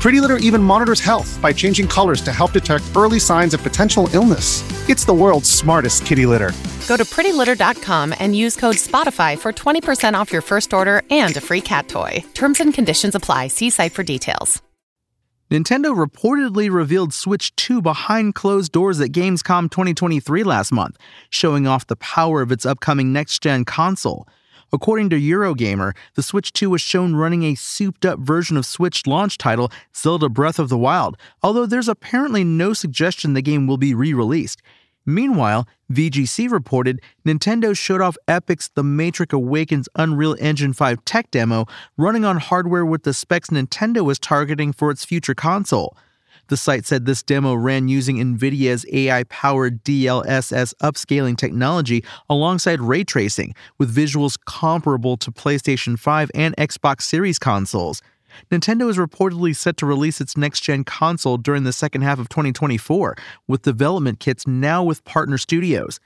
Pretty Litter even monitors health by changing colors to help detect early signs of potential illness. It's the world's smartest kitty litter. Go to prettylitter.com and use code SPOTIFY for 20% off your first order and a free cat toy. Terms and conditions apply. See site for details. Nintendo reportedly revealed Switch 2 behind closed doors at Gamescom 2023 last month, showing off the power of its upcoming next gen console. According to Eurogamer, the Switch 2 was shown running a souped up version of Switch launch title Zelda Breath of the Wild, although there's apparently no suggestion the game will be re released. Meanwhile, VGC reported Nintendo showed off Epic's The Matrix Awakens Unreal Engine 5 tech demo running on hardware with the specs Nintendo was targeting for its future console. The site said this demo ran using NVIDIA's AI powered DLSS upscaling technology alongside ray tracing, with visuals comparable to PlayStation 5 and Xbox Series consoles. Nintendo is reportedly set to release its next gen console during the second half of 2024, with development kits now with partner studios.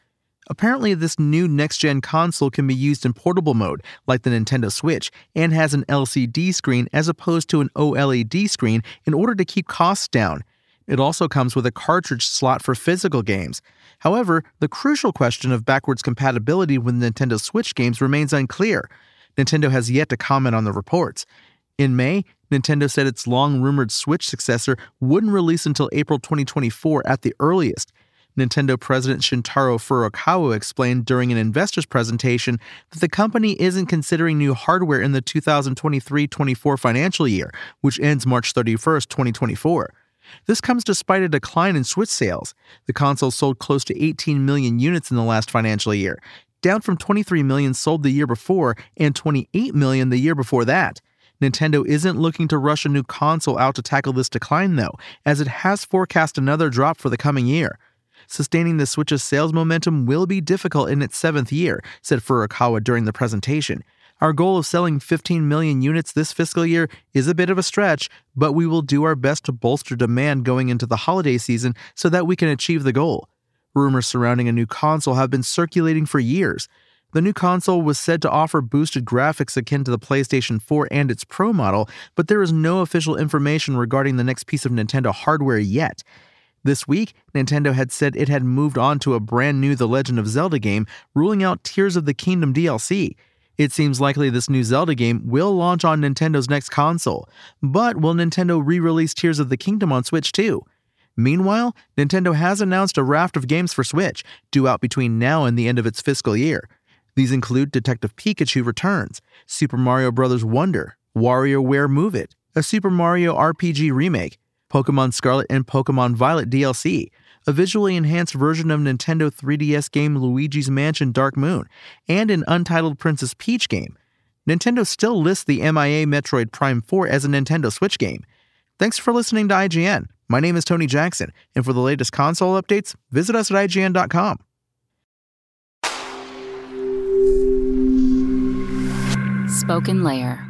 Apparently, this new next gen console can be used in portable mode, like the Nintendo Switch, and has an LCD screen as opposed to an OLED screen in order to keep costs down. It also comes with a cartridge slot for physical games. However, the crucial question of backwards compatibility with Nintendo Switch games remains unclear. Nintendo has yet to comment on the reports. In May, Nintendo said its long rumored Switch successor wouldn't release until April 2024 at the earliest. Nintendo President Shuntaro Furukawa explained during an investors presentation that the company isn't considering new hardware in the 2023 24 financial year, which ends March 31, 2024. This comes despite a decline in Switch sales. The console sold close to 18 million units in the last financial year, down from 23 million sold the year before and 28 million the year before that. Nintendo isn't looking to rush a new console out to tackle this decline, though, as it has forecast another drop for the coming year. Sustaining the Switch's sales momentum will be difficult in its seventh year, said Furukawa during the presentation. Our goal of selling 15 million units this fiscal year is a bit of a stretch, but we will do our best to bolster demand going into the holiday season so that we can achieve the goal. Rumors surrounding a new console have been circulating for years. The new console was said to offer boosted graphics akin to the PlayStation 4 and its Pro model, but there is no official information regarding the next piece of Nintendo hardware yet. This week, Nintendo had said it had moved on to a brand new The Legend of Zelda game, ruling out Tears of the Kingdom DLC. It seems likely this new Zelda game will launch on Nintendo's next console, but will Nintendo re release Tears of the Kingdom on Switch too? Meanwhile, Nintendo has announced a raft of games for Switch, due out between now and the end of its fiscal year. These include Detective Pikachu Returns, Super Mario Bros. Wonder, WarioWare Move It, a Super Mario RPG remake, Pokemon Scarlet and Pokemon Violet DLC, a visually enhanced version of Nintendo 3DS game Luigi's Mansion Dark Moon, and an untitled Princess Peach game. Nintendo still lists the MIA Metroid Prime 4 as a Nintendo Switch game. Thanks for listening to IGN. My name is Tony Jackson, and for the latest console updates, visit us at IGN.com. Spoken Layer.